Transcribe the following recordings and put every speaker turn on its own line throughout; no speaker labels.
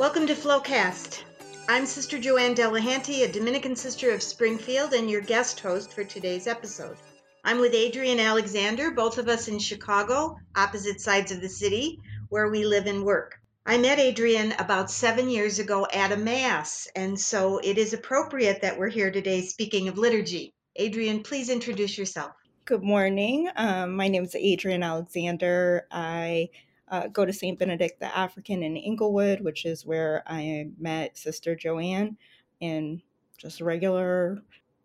Welcome to Flowcast. I'm Sister Joanne Delahanty, a Dominican sister of Springfield, and your guest host for today's episode. I'm with Adrienne Alexander, both of us in Chicago, opposite sides of the city, where we live and work. I met Adrian about seven years ago at a Mass, and so it is appropriate that we're here today speaking of liturgy. Adrian, please introduce yourself.
Good morning. Um, my name is Adrian Alexander. I uh, go to St. Benedict the African in Englewood, which is where I met Sister Joanne, and just regular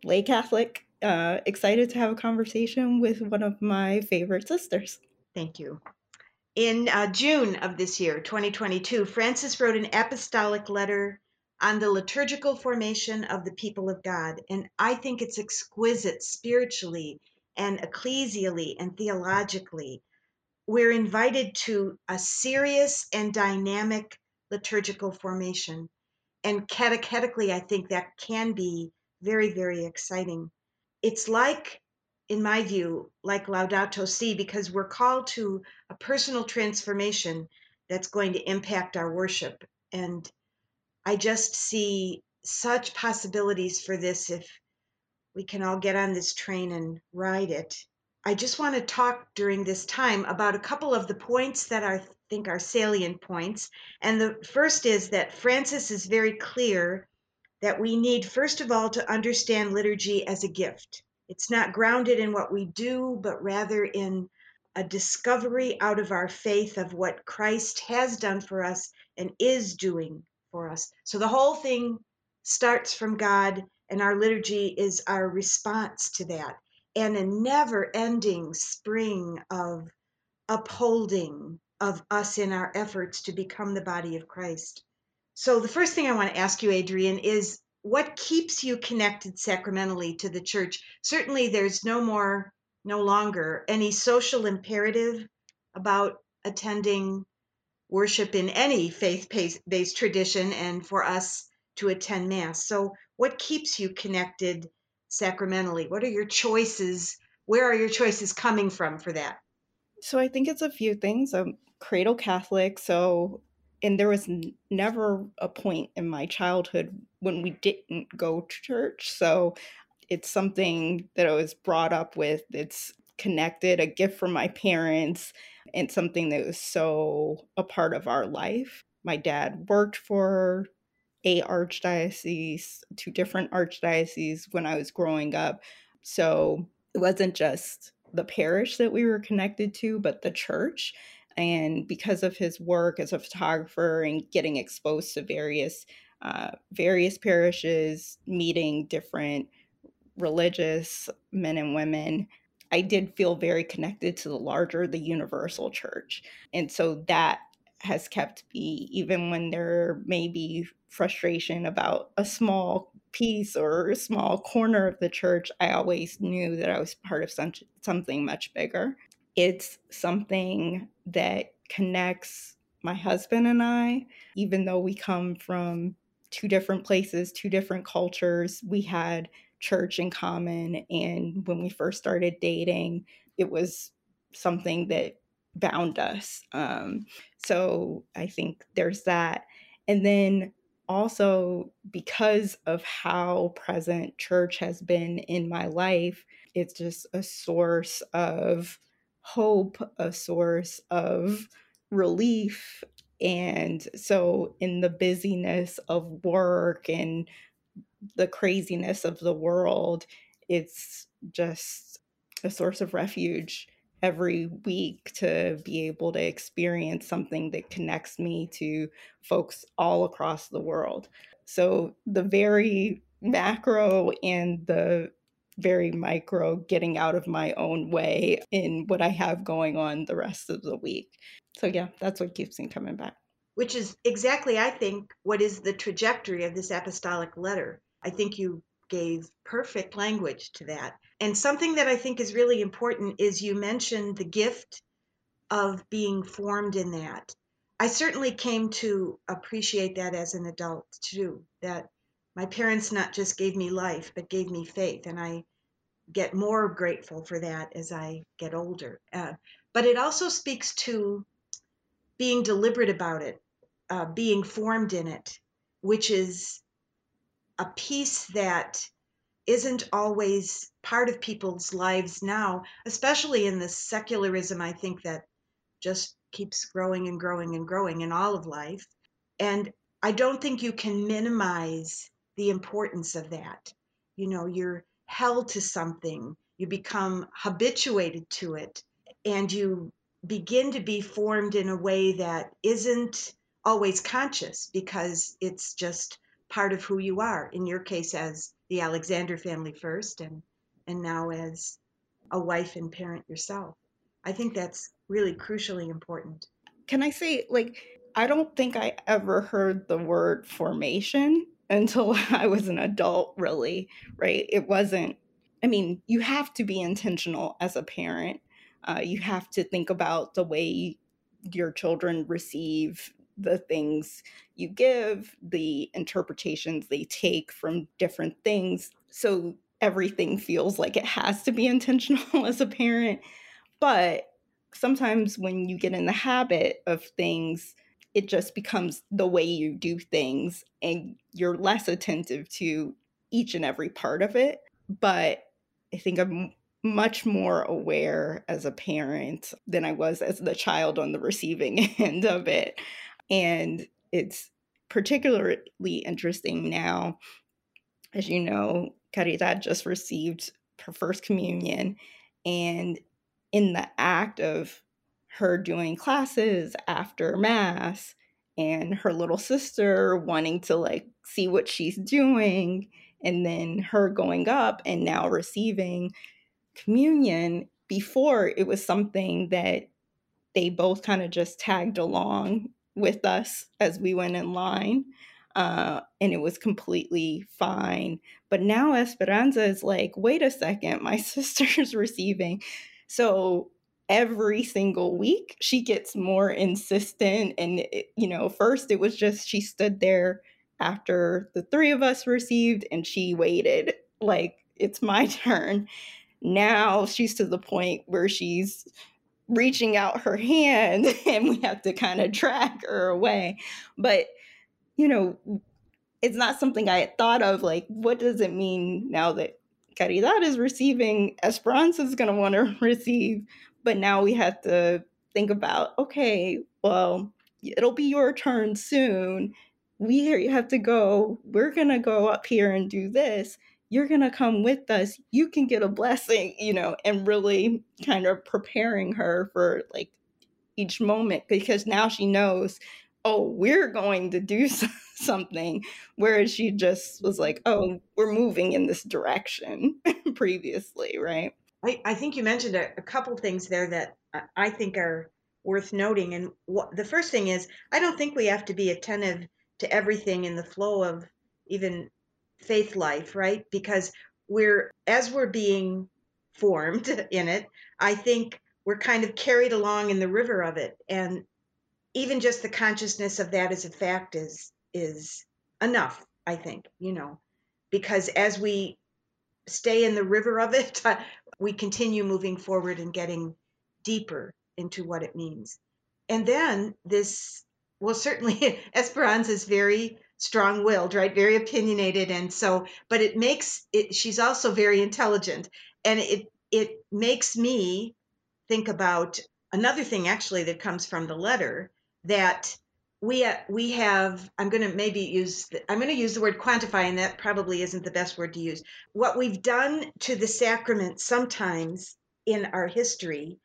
lay Catholic. Uh, excited to have a conversation with one of my favorite sisters.
Thank you. In uh, June of this year, 2022, Francis wrote an apostolic letter on the liturgical formation of the people of God. And I think it's exquisite spiritually and ecclesially and theologically we're invited to a serious and dynamic liturgical formation. And catechetically, I think that can be very, very exciting. It's like, in my view, like Laudato Si, because we're called to a personal transformation that's going to impact our worship. And I just see such possibilities for this if we can all get on this train and ride it. I just want to talk during this time about a couple of the points that I think are salient points. And the first is that Francis is very clear that we need, first of all, to understand liturgy as a gift. It's not grounded in what we do, but rather in a discovery out of our faith of what Christ has done for us and is doing for us. So the whole thing starts from God, and our liturgy is our response to that and a never ending spring of upholding of us in our efforts to become the body of Christ. So, the first thing I want to ask you, Adrian, is what keeps you connected sacramentally to the church? Certainly, there's no more, no longer any social imperative about attending worship in any faith based tradition and for us to attend Mass. So, what keeps you connected sacramentally? What are your choices? Where are your choices coming from for that?
So I think it's a few things. I'm cradle Catholic, so and there was n- never a point in my childhood when we didn't go to church. So it's something that I was brought up with. It's connected, a gift from my parents, and something that was so a part of our life. My dad worked for a archdiocese, two different archdioceses when I was growing up. So it wasn't just the parish that we were connected to, but the church. And because of his work as a photographer and getting exposed to various uh, various parishes, meeting different religious men and women, I did feel very connected to the larger, the universal church. And so that has kept me, even when there may be frustration about a small piece or a small corner of the church, I always knew that I was part of some, something much bigger. It's something that connects my husband and I, even though we come from two different places, two different cultures. We had church in common. And when we first started dating, it was something that bound us. Um, so I think there's that. And then also, because of how present church has been in my life, it's just a source of hope, a source of relief. And so, in the busyness of work and the craziness of the world, it's just a source of refuge every week to be able to experience something that connects me to folks all across the world. So the very macro and the very micro getting out of my own way in what I have going on the rest of the week. So yeah, that's what keeps me coming back.
Which is exactly, I think, what is the trajectory of this apostolic letter. I think you gave perfect language to that. And something that I think is really important is you mentioned the gift of being formed in that. I certainly came to appreciate that as an adult too, that my parents not just gave me life, but gave me faith. And I get more grateful for that as I get older. Uh, but it also speaks to being deliberate about it. uh, being formed in it, which is a piece that isn't always part of people's lives now, especially in the secularism, I think that just keeps growing and growing and growing in all of life. And I don't think you can minimize the importance of that. You know, you're held to something, you become habituated to it, and you begin to be formed in a way that isn't always conscious because it's just part of who you are. In your case, as the Alexander family first, and and now as a wife and parent yourself. I think that's really crucially important.
Can I say, like, I don't think I ever heard the word formation until I was an adult, really, right? It wasn't, I mean, you have to be intentional as a parent. Uh, you have to think about the way your children receive the things you give, the interpretations they take from different things. So everything feels like it has to be intentional as a parent. But sometimes when you get in the habit of things, it just becomes the way you do things and you're less attentive to each and every part of it. But I think I'm much more aware as a parent than I was as the child on the receiving end of it. And it's particularly interesting now. As you know, Caridad just received her first communion. And in the act of her doing classes after Mass and her little sister wanting to like see what she's doing, and then her going up and now receiving communion. Before it was something that they both kind of just tagged along with us as we went in line. Uh, and it was completely fine. But now Esperanza is like, wait a second, my sister's receiving. So every single week she gets more insistent. And, it, you know, first it was just she stood there after the three of us received and she waited, like, it's my turn. Now she's to the point where she's reaching out her hand and we have to kind of track her away. But, you know, it's not something I had thought of. Like, what does it mean now that Caridad is receiving? Esperanza is going to want to receive. But now we have to think about okay, well, it'll be your turn soon. We have to go. We're going to go up here and do this you're going to come with us. You can get a blessing, you know, and really kind of preparing her for like each moment because now she knows, oh, we're going to do something. Whereas she just was like, oh, we're moving in this direction previously, right?
I, I think you mentioned a, a couple things there that I think are worth noting. And the first thing is, I don't think we have to be attentive to everything in the flow of even faith life, right? Because we're, as we're being formed in it, I think we're kind of carried along in the river of it. And even just the consciousness of that as a fact is, is enough, I think, you know, because as we stay in the river of it, we continue moving forward and getting deeper into what it means. And then this, well, certainly Esperanza is very strong willed, right? Very opinionated. And so, but it makes it, she's also very intelligent. And it, it makes me think about another thing actually that comes from the letter that we uh, we have i'm going to maybe use the, i'm going to use the word quantify and that probably isn't the best word to use what we've done to the sacrament sometimes in our history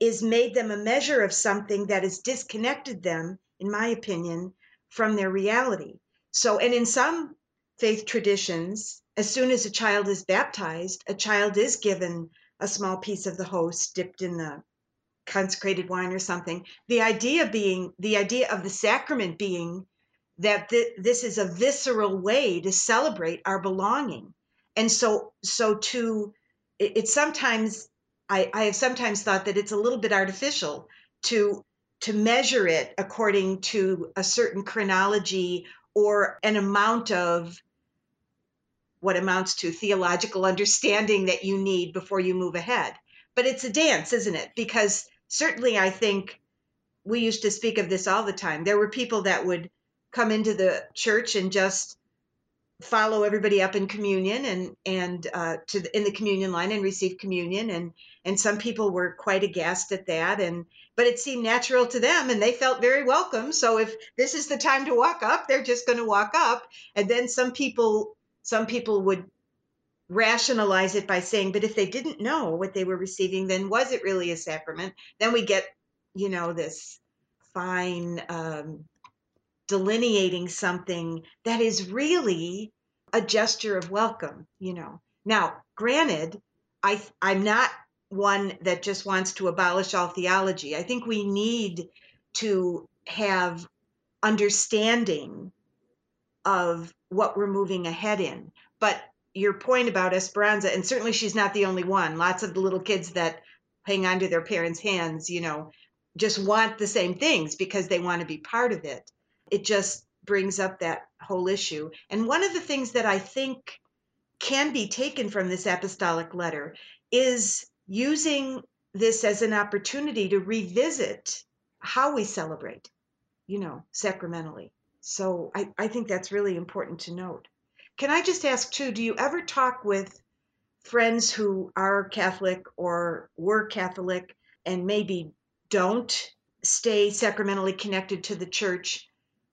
is made them a measure of something that has disconnected them in my opinion from their reality so, and in some faith traditions, as soon as a child is baptized, a child is given a small piece of the host dipped in the consecrated wine or something. The idea being, the idea of the sacrament being that th- this is a visceral way to celebrate our belonging. And so, so to, it, it's sometimes, I, I have sometimes thought that it's a little bit artificial to to measure it according to a certain chronology or an amount of what amounts to theological understanding that you need before you move ahead. But it's a dance, isn't it? Because certainly I think we used to speak of this all the time. There were people that would come into the church and just follow everybody up in communion and and uh, to the, in the communion line and receive communion and and some people were quite aghast at that and but it seemed natural to them and they felt very welcome. So if this is the time to walk up they're just going to walk up. And then some people some people would rationalize it by saying but if they didn't know what they were receiving then was it really a sacrament? Then we get you know this fine um, delineating something that is really a gesture of welcome, you know. Now, granted, I I'm not one that just wants to abolish all theology. I think we need to have understanding of what we're moving ahead in. But your point about Esperanza, and certainly she's not the only one. Lots of the little kids that hang on to their parents' hands, you know, just want the same things because they want to be part of it it just brings up that whole issue. And one of the things that I think can be taken from this apostolic letter is using this as an opportunity to revisit how we celebrate, you know, sacramentally. So I, I think that's really important to note. Can I just ask too, do you ever talk with friends who are Catholic or were Catholic and maybe don't stay sacramentally connected to the church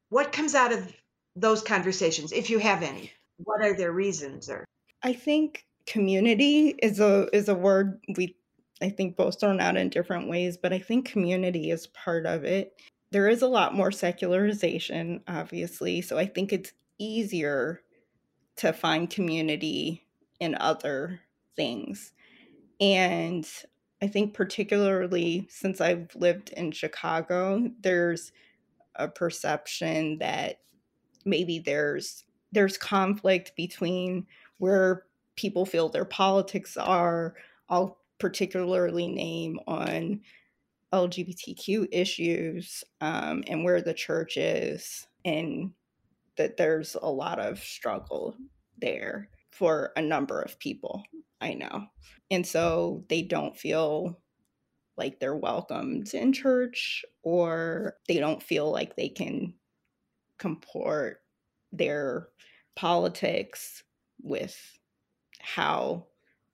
what comes out of those conversations, if you have any? What are their reasons or
I think community is a is a word we I think both thrown out in different ways, but I think community is part of it. There is a lot more secularization, obviously, so I think it's easier to find community in other things. And I think particularly since I've lived in Chicago, there's a perception that maybe there's there's conflict between where people feel their politics are. I'll particularly name on LGBTQ issues um, and where the church is, and that there's a lot of struggle there for a number of people I know. And so they don't feel like they're welcomed in church or they don't feel like they can comport their politics with how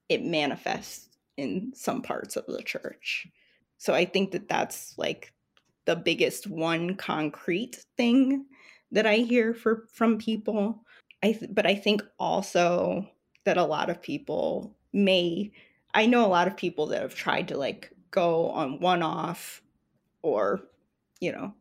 it manifests in some parts of the church. So I think that that's like the biggest one concrete thing that I hear for from people. I th- but I think also that a lot of people may I know a lot of people that have tried to like go on one off or, you know,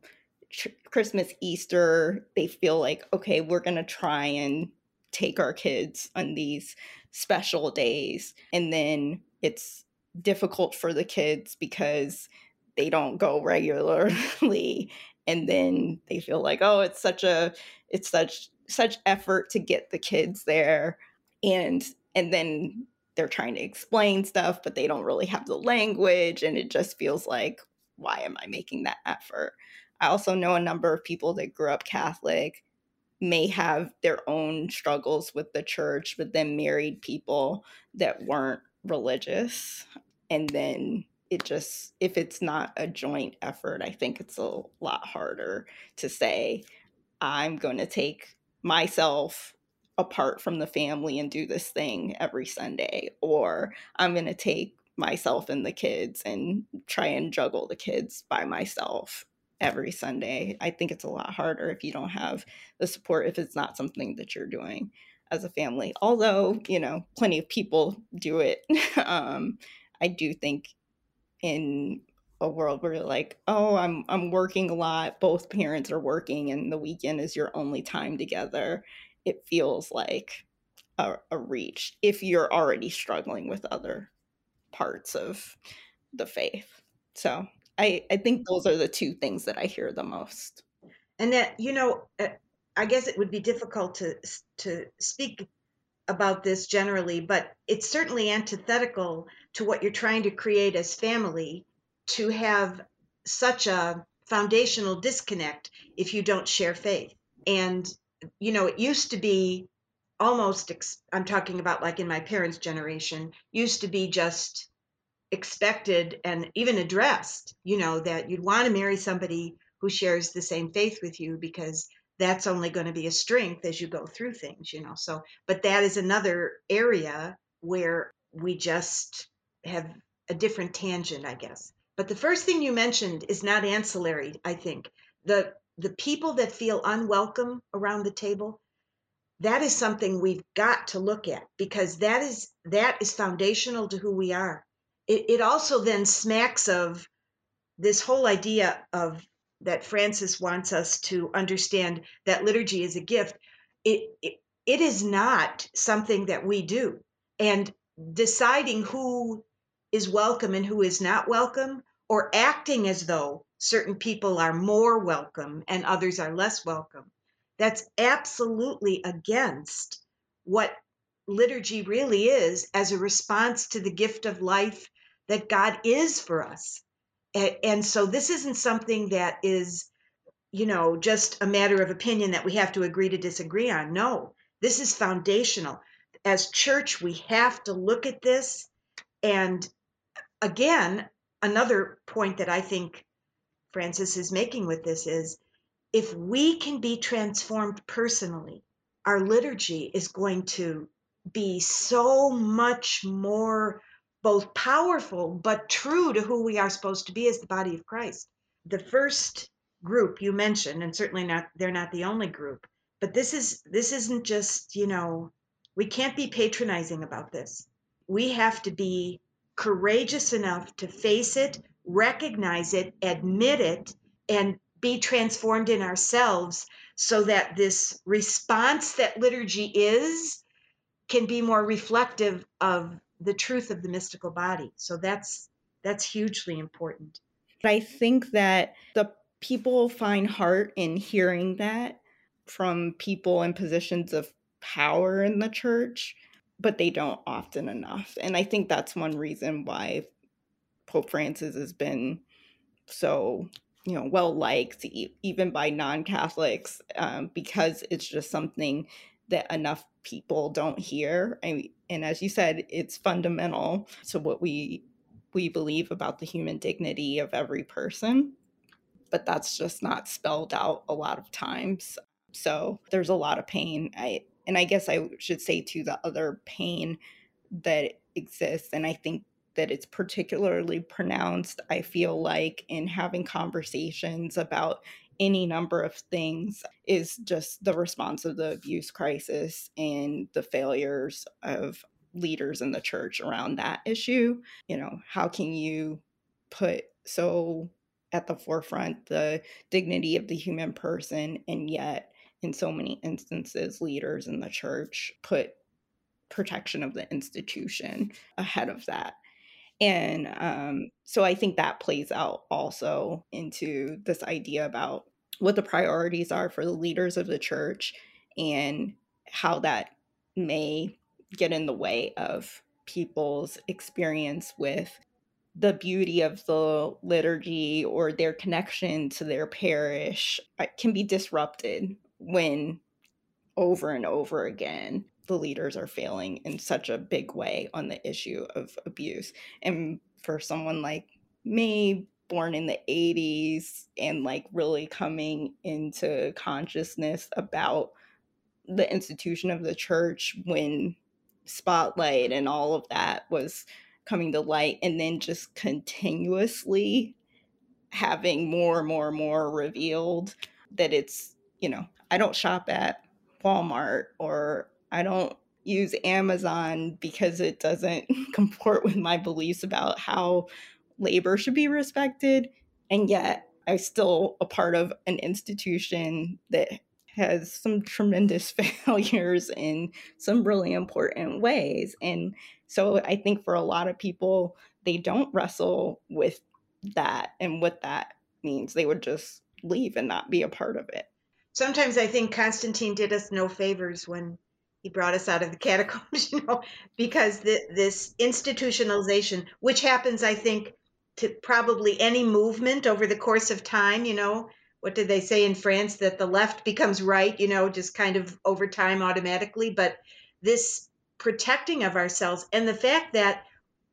tr- Christmas, Easter, they feel like, okay, we're going to try and take our kids on these special days. And then it's difficult for the kids because they don't go regularly. and then they feel like, oh, it's such a, it's such, such effort to get the kids there. And, and then they're trying to explain stuff, but they don't really have the language. And it just feels like, why am I making that effort? I also know a number of people that grew up Catholic may have their own struggles with the church, but then married people that weren't religious. And then it just, if it's not a joint effort, I think it's a lot harder to say, I'm going to take myself apart from the family and do this thing every Sunday, or I'm going to take myself and the kids and try and juggle the kids by myself every Sunday. I think it's a lot harder if you don't have the support, if it's not something that you're doing as a family. Although, you know, plenty of people do it. um, I do think in a world where you're like, oh, I'm I'm working a lot, both parents are working and the weekend is your only time together it feels like a, a reach if you're already struggling with other parts of the faith. So I, I think those are the two things that I hear the most.
And that, you know, uh, I guess it would be difficult to to speak about this generally, but it's certainly antithetical to what you're trying to create as family to have such a foundational disconnect if you don't share faith. And you know, it used to be almost, I'm talking about like in my parents' generation, used to be just expected and even addressed, you know, that you'd want to marry somebody who shares the same faith with you because that's only going to be a strength as you go through things, you know. So, but that is another area where we just have a different tangent, I guess. But the first thing you mentioned is not ancillary, I think. The the people that feel unwelcome around the table, that is something we've got to look at because that is that is foundational to who we are. It, it also then smacks of this whole idea of that Francis wants us to understand that liturgy is a gift. It, it it is not something that we do, and deciding who is welcome and who is not welcome, or acting as though certain people are more welcome and others are less welcome. That's absolutely against what liturgy really is as a response to the gift of life that God is for us. And, so this isn't something that is, you know, just a matter of opinion that we have to agree to disagree on. No, this is foundational. As church, we have to look at this. And again, another point that I think Francis is making with this is if we can be transformed personally, our liturgy is going to be so much more both powerful but true to who we are supposed to be as the body of Christ. The first group you mentioned, and certainly not they're not the only group, but this is this isn't just, you know, we can't be patronizing about this. We have to be courageous enough to face it, recognize it, admit it, and be transformed in ourselves so that this response that liturgy is can be more reflective of the truth of the mystical body. So that's that's hugely important.
I think that the people find heart in hearing that from people in positions of power in the church, but they don't often enough. And I think that's one reason why Pope Francis has been so, you know, well liked even by non-Catholics um, because it's just something that enough people don't hear. I and as you said, it's fundamental to what we we believe about the human dignity of every person. But that's just not spelled out a lot of times. So there's a lot of pain. I and I guess I should say to the other pain that exists, and I think that it's particularly pronounced, I feel like, in having conversations about any number of things is just the response of the abuse crisis and the failures of leaders in the church around that issue. You know, how can you put so at the forefront the dignity of the human person and yet in so many instances leaders in the church put protection of the institution ahead of that and um, so i think that plays out also into this idea about what the priorities are for the leaders of the church and how that may get in the way of people's experience with the beauty of the liturgy or their connection to their parish uh, can be disrupted when over and over again the leaders are failing in such a big way on the issue of abuse. And for someone like me born in the 80s and like really coming into consciousness about the institution of the church when spotlight and all of that was coming to light and then just continuously having more and more and more revealed that it's you know i don't shop at walmart or i don't use amazon because it doesn't comport with my beliefs about how labor should be respected. And yet, I'm still a part of an institution that has some tremendous failures in some really important ways. And so I think for a lot of people, they don't wrestle with that and what that means. They would just leave and not be a part of it.
Sometimes I think Constantine did us no favors when he brought us out of the catacombs, you know, because the, this institutionalization, which happens, I think, to probably any movement over the course of time, you know, what did they say in France that the left becomes right, you know, just kind of over time automatically. But this protecting of ourselves and the fact that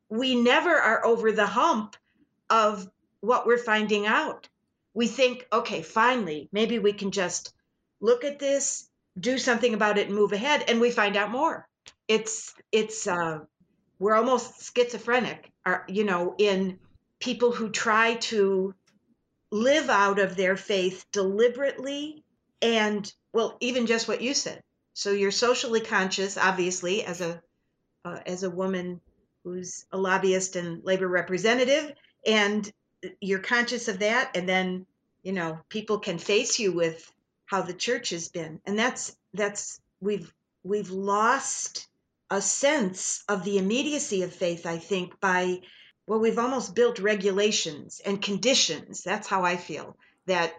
we never are over the hump of what we're finding out. We think, okay, finally, maybe we can just look at this, do something about it, and move ahead, and we find out more. It's it's uh, we're almost schizophrenic, are you know, in people who try to live out of their faith deliberately and well even just what you said. So you're socially conscious obviously as a uh, as a woman who's a lobbyist and labor representative and you're conscious of that and then you know people can face you with how the church has been. And that's that's we've we've lost a sense of the immediacy of faith i think by well we've almost built regulations and conditions that's how i feel that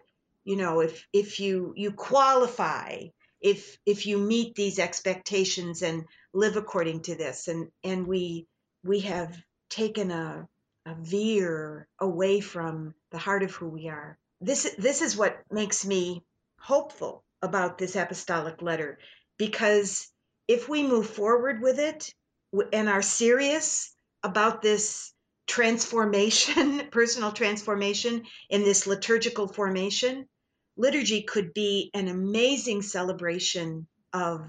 you know if if you you qualify if if you meet these expectations and live according to this and and we we have taken a a veer away from the heart of who we are. This this is what makes me hopeful about this apostolic letter because if we move forward with it and are serious about this transformation, personal transformation in this liturgical formation, liturgy could be an amazing celebration of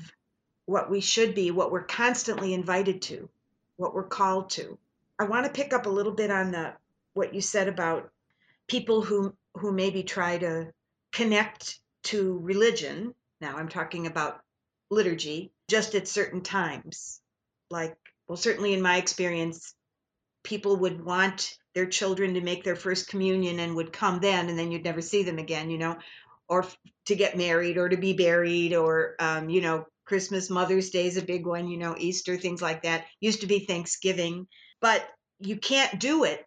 what we should be, what we're constantly invited to, what we're called to. I want to pick up a little bit on the what you said about people who who maybe try to connect to religion. Now I'm talking about liturgy just at certain times. Like, well, certainly in my experience, people would want their children to make their first communion and would come then and then you'd never see them again you know? Or to get married or to be buried or um, you know christmas mother's day is a big one you know easter things like that. Used to be thanksgiving but you can't do it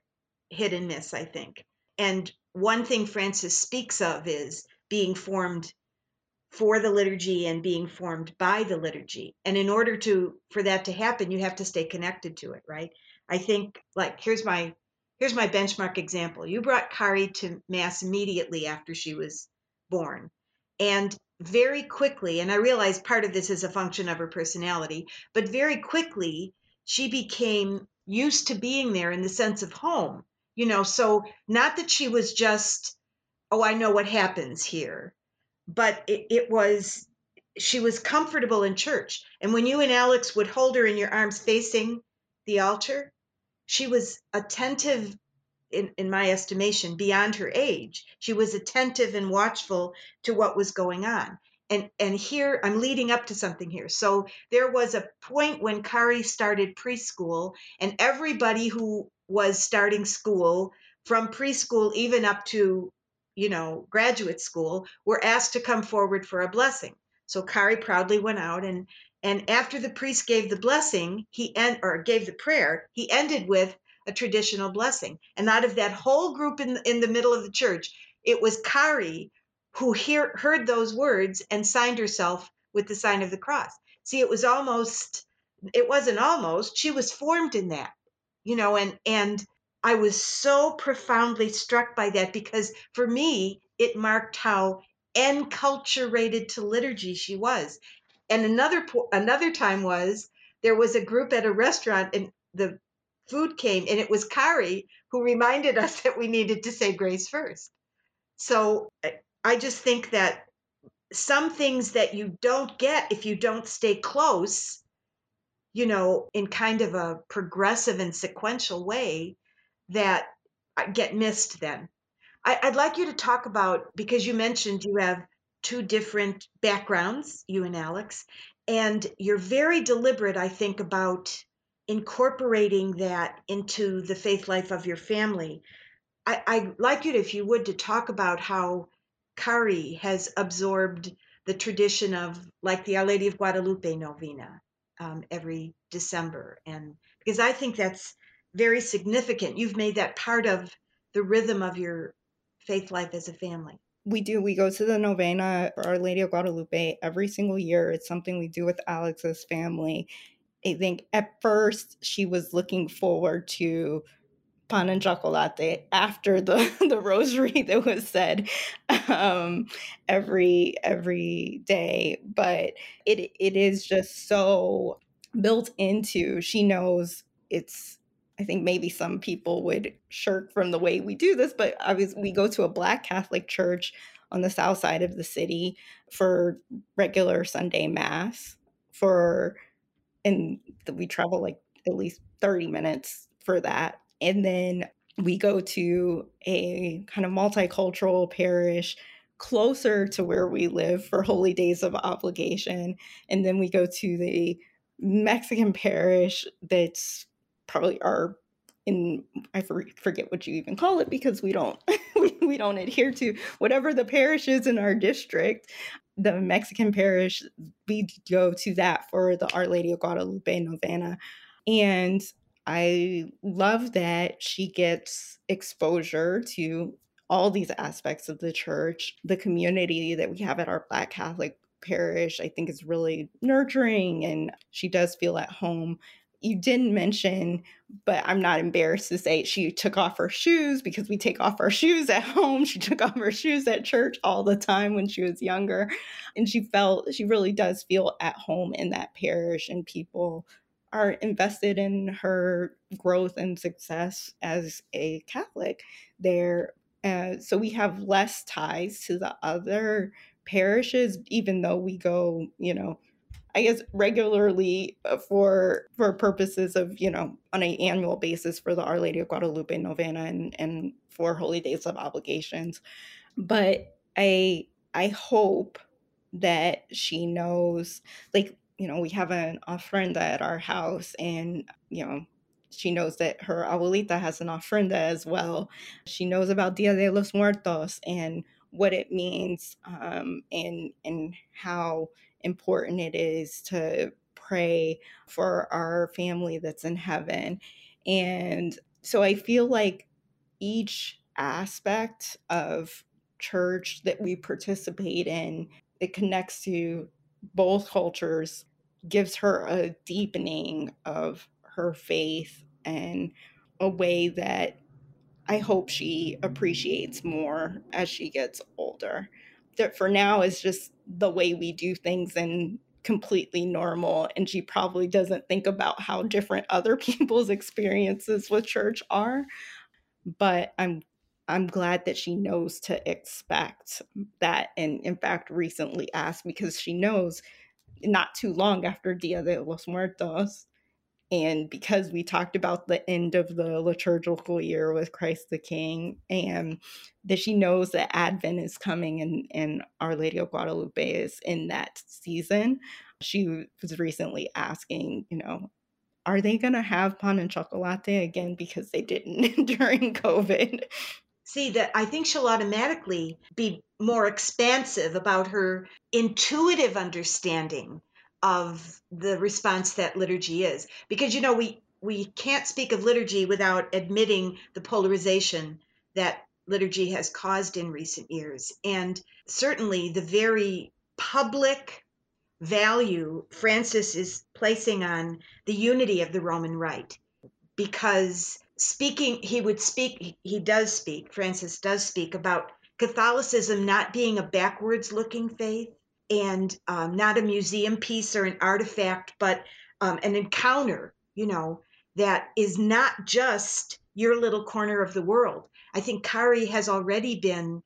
hit and miss i think. And one thing francis speaks of is being formed for the liturgy and being formed by the liturgy. And in order to for that to happen you have to stay connected to it right I think like here's my here's my benchmark example. You brought Kari to mass immediately after she was born. And very quickly, and I realize part of this is a function of her personality, but very quickly she became used to being there in the sense of home. You know, so not that she was just, oh, I know what happens here, but it, it was she was comfortable in church. And when you and Alex would hold her in your arms facing the altar, she was attentive in, in my estimation beyond her age. She was attentive and watchful to what was going on. And and here i'm leading up to something here. So there was a point when kari started preschool and everybody who was starting school from preschool even up to you know graduate school were asked to come forward for a blessing. So kari proudly went out and and after the priest gave the blessing, he end or gave the prayer, he ended with a traditional blessing. And out of that whole group in in the middle of the church, it was Kari who hear, heard those words and signed herself with the sign of the cross. See, it was almost it wasn't almost, she was formed in that. You know, and and I was so profoundly struck by that because for me, it marked how enculturated to liturgy she was and another another time was there was a group at a restaurant and the food came and it was Kari who reminded us that we needed to say grace first. So I just think that some things that you don't get if you don't stay close, you know, in kind of a progressive and sequential way that uh, get missed then. I, would like you to talk about because you mentioned you have two different backgrounds, you and Alex, and you're very deliberate, I think, about incorporating that into the faith life of your family. I, I'd like you to, if you would, to talk about how Kari has absorbed the tradition of like the Our Lady of Guadalupe novena um, every December. And because I think that's very significant. You've made that part of the rhythm of your faith life as a family.
We do. We go to the novena for Our Lady of Guadalupe every single year. It's something we do with Alex's family. I think at first she was looking forward to pan and chocolate after the, the rosary that was said um, every every day, but it it is just so built into. She knows it's I think maybe some people would shirk from the way we do this, but obviously we go to a Black Catholic church on the south side of the city for regular Sunday mass for and we travel like at least 30 minutes for that. And then we go to a kind of multicultural parish closer to where we live for holy days of obligation. And then we go to the Mexican parish that's probably are in I forget what you even call it because we don't we, don't adhere to whatever the parish is in our district. The Mexican parish, we go to that for the Our Lady of Guadalupe novena. And I love that she gets exposure to all these aspects of the church, the community that we have at our Black Catholic parish, I think is really nurturing and she does feel at home. You didn't mention, but I'm not embarrassed to say she took off her shoes because we take off our shoes at home. She took off her shoes at church all the time when she was younger. And she felt, she really does feel at home in that parish and people are invested in her growth and success as a Catholic there. Uh, so we have less ties to the other parishes, even though we go, you know, I guess regularly uh, for for purposes of you know on an annual basis for the Our Lady of Guadalupe novena and and for Holy Days of Obligations, but I I hope that she knows like you know, we have an ofrenda at our house and, you know, she knows that her abuelita has an ofrenda as well. She knows about Dia de los Muertos and what it means um, and and how important it is to pray for our family that's in heaven. And so I feel like each aspect of church that we participate in, it connects to both cultures gives her a deepening of her faith and a way that I hope she appreciates more as she gets older. That for now is just the way we do things and completely normal. And she probably doesn't think about how different other people's experiences with church are. But I'm I'm glad that she knows to expect that. And in fact, recently asked because she knows not too long after Dia de los Muertos. And because we talked about the end of the liturgical year with Christ the King, and that she knows that Advent is coming and, and Our Lady of Guadalupe is in that season, she was recently asking, you know, are they going to have pan and chocolate again because they didn't during COVID?
see that I think she'll automatically be more expansive about her intuitive understanding of the response that liturgy is. Because you know, we we can't speak of liturgy without admitting the polarization that liturgy has caused in recent years. And certainly the very public value Francis is placing on the unity of the Roman Rite because speaking he would speak he does speak francis does speak about catholicism not being a backwards looking faith and um, not a museum piece or an artifact but um, an encounter you know that is not just your little corner of the world i think kari has already been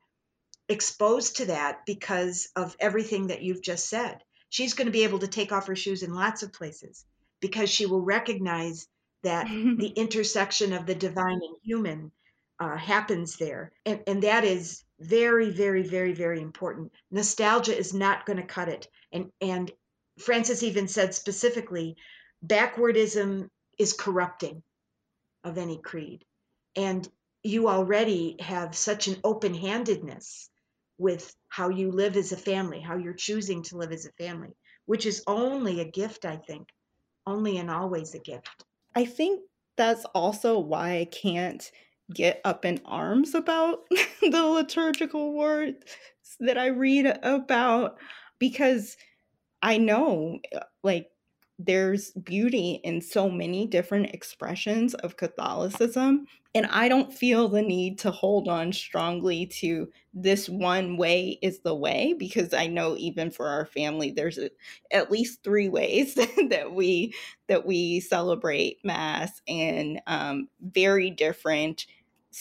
exposed to that because of everything that you've just said she's going to be able to take off her shoes in lots of places because she will recognize that the intersection of the divine and human uh, happens there. And, and that is very, very, very, very important. Nostalgia is not going to cut it. And, and Francis even said specifically, backwardism is corrupting of any creed. And you already have such an open handedness with how you live as a family, how you're choosing to live as a family, which is only a gift, I think, only and always a gift.
I think that's also why I can't get up in arms about the liturgical words that I read about because I know uh, like there's beauty in so many different expressions of Catholicism. And I don't feel the need to hold on strongly to this one way is the way because I know even for our family there's a, at least three ways that we that we celebrate mass and um, very different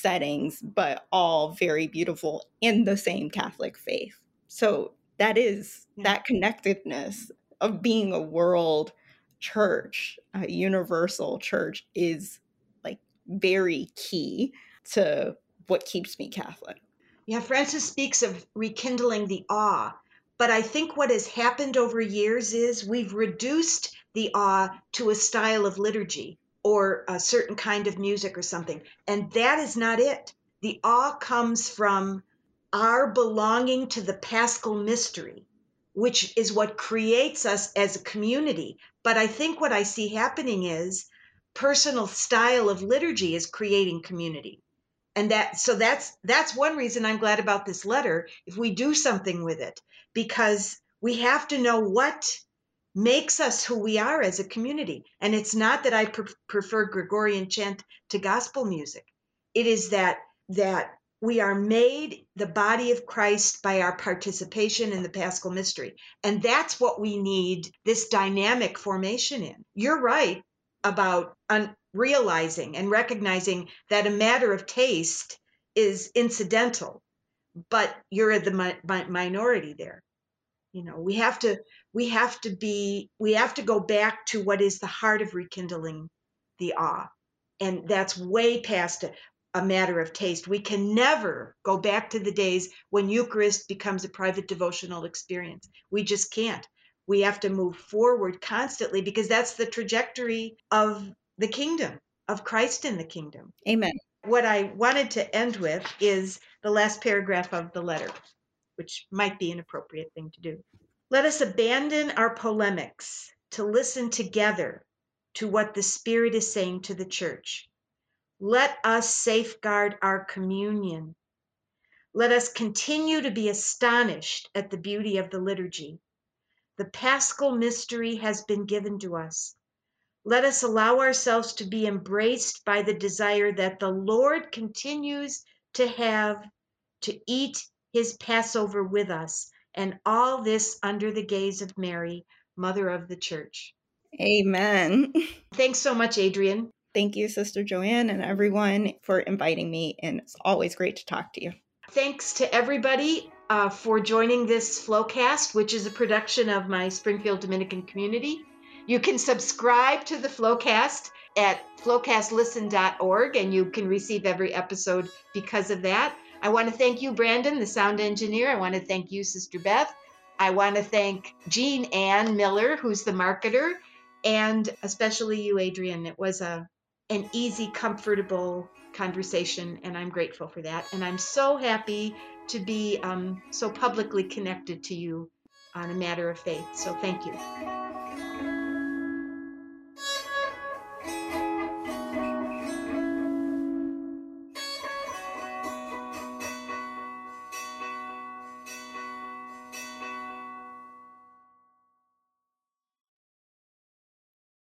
settings, but all very beautiful in the same Catholic faith. So that is yeah. that connectedness of being a world church, a universal church, is like very key to what keeps me Catholic.
Yeah, Francis speaks of rekindling the awe. But I think what has happened over years is we've reduced the awe to a style of liturgy or a certain kind of music or something. And that is not it. The awe comes from our belonging to the paschal mystery, which is what creates us as a community. But I think what I see happening is personal style of liturgy is creating community. And that so that's that's one reason I'm glad about this letter if we do something with it because we have to know what makes us who we are as a community. And it's not that I pre- prefer Gregorian chant to gospel music. It is that that we are made the body of Christ by our participation in the paschal mystery. And that's what we need this dynamic formation in. You're right about un- realizing and recognizing that a matter of taste is incidental, but you're the mi- minority there. You know, we have to we have to be we have to go back to what is the heart of rekindling the awe. And that's way past it a matter of taste. We can never go back to the days when Eucharist becomes a private devotional experience. We just can't. We have to move forward constantly because that's the trajectory of the kingdom, of Christ in the kingdom.
Amen.
What I wanted to end with is the last paragraph of the letter, which might be an appropriate thing to do. Let us abandon our polemics to listen together to what the Spirit is saying to the church. Let us safeguard our communion. Let us continue to be astonished at the beauty of the liturgy. The paschal mystery has been given to us. Let us allow ourselves to be embraced by the desire that the Lord continues to have to eat his Passover with us, and all this under the gaze of Mary, Mother of the Church.
Amen.
Thanks so much, Adrian.
Thank you, Sister Joanne, and everyone for inviting me. And it's always great to talk to you.
Thanks to everybody uh, for joining this Flowcast, which is a production of my Springfield Dominican community. You can subscribe to the Flowcast at flowcastlisten.org, and you can receive every episode because of that. I want to thank you, Brandon, the sound engineer. I want to thank you, Sister Beth. I want to thank Jean Ann Miller, who's the marketer, and especially you, Adrian. It was a an easy, comfortable conversation, and I'm grateful for that. And I'm so happy to be um, so publicly connected to you on a matter of faith. So thank you.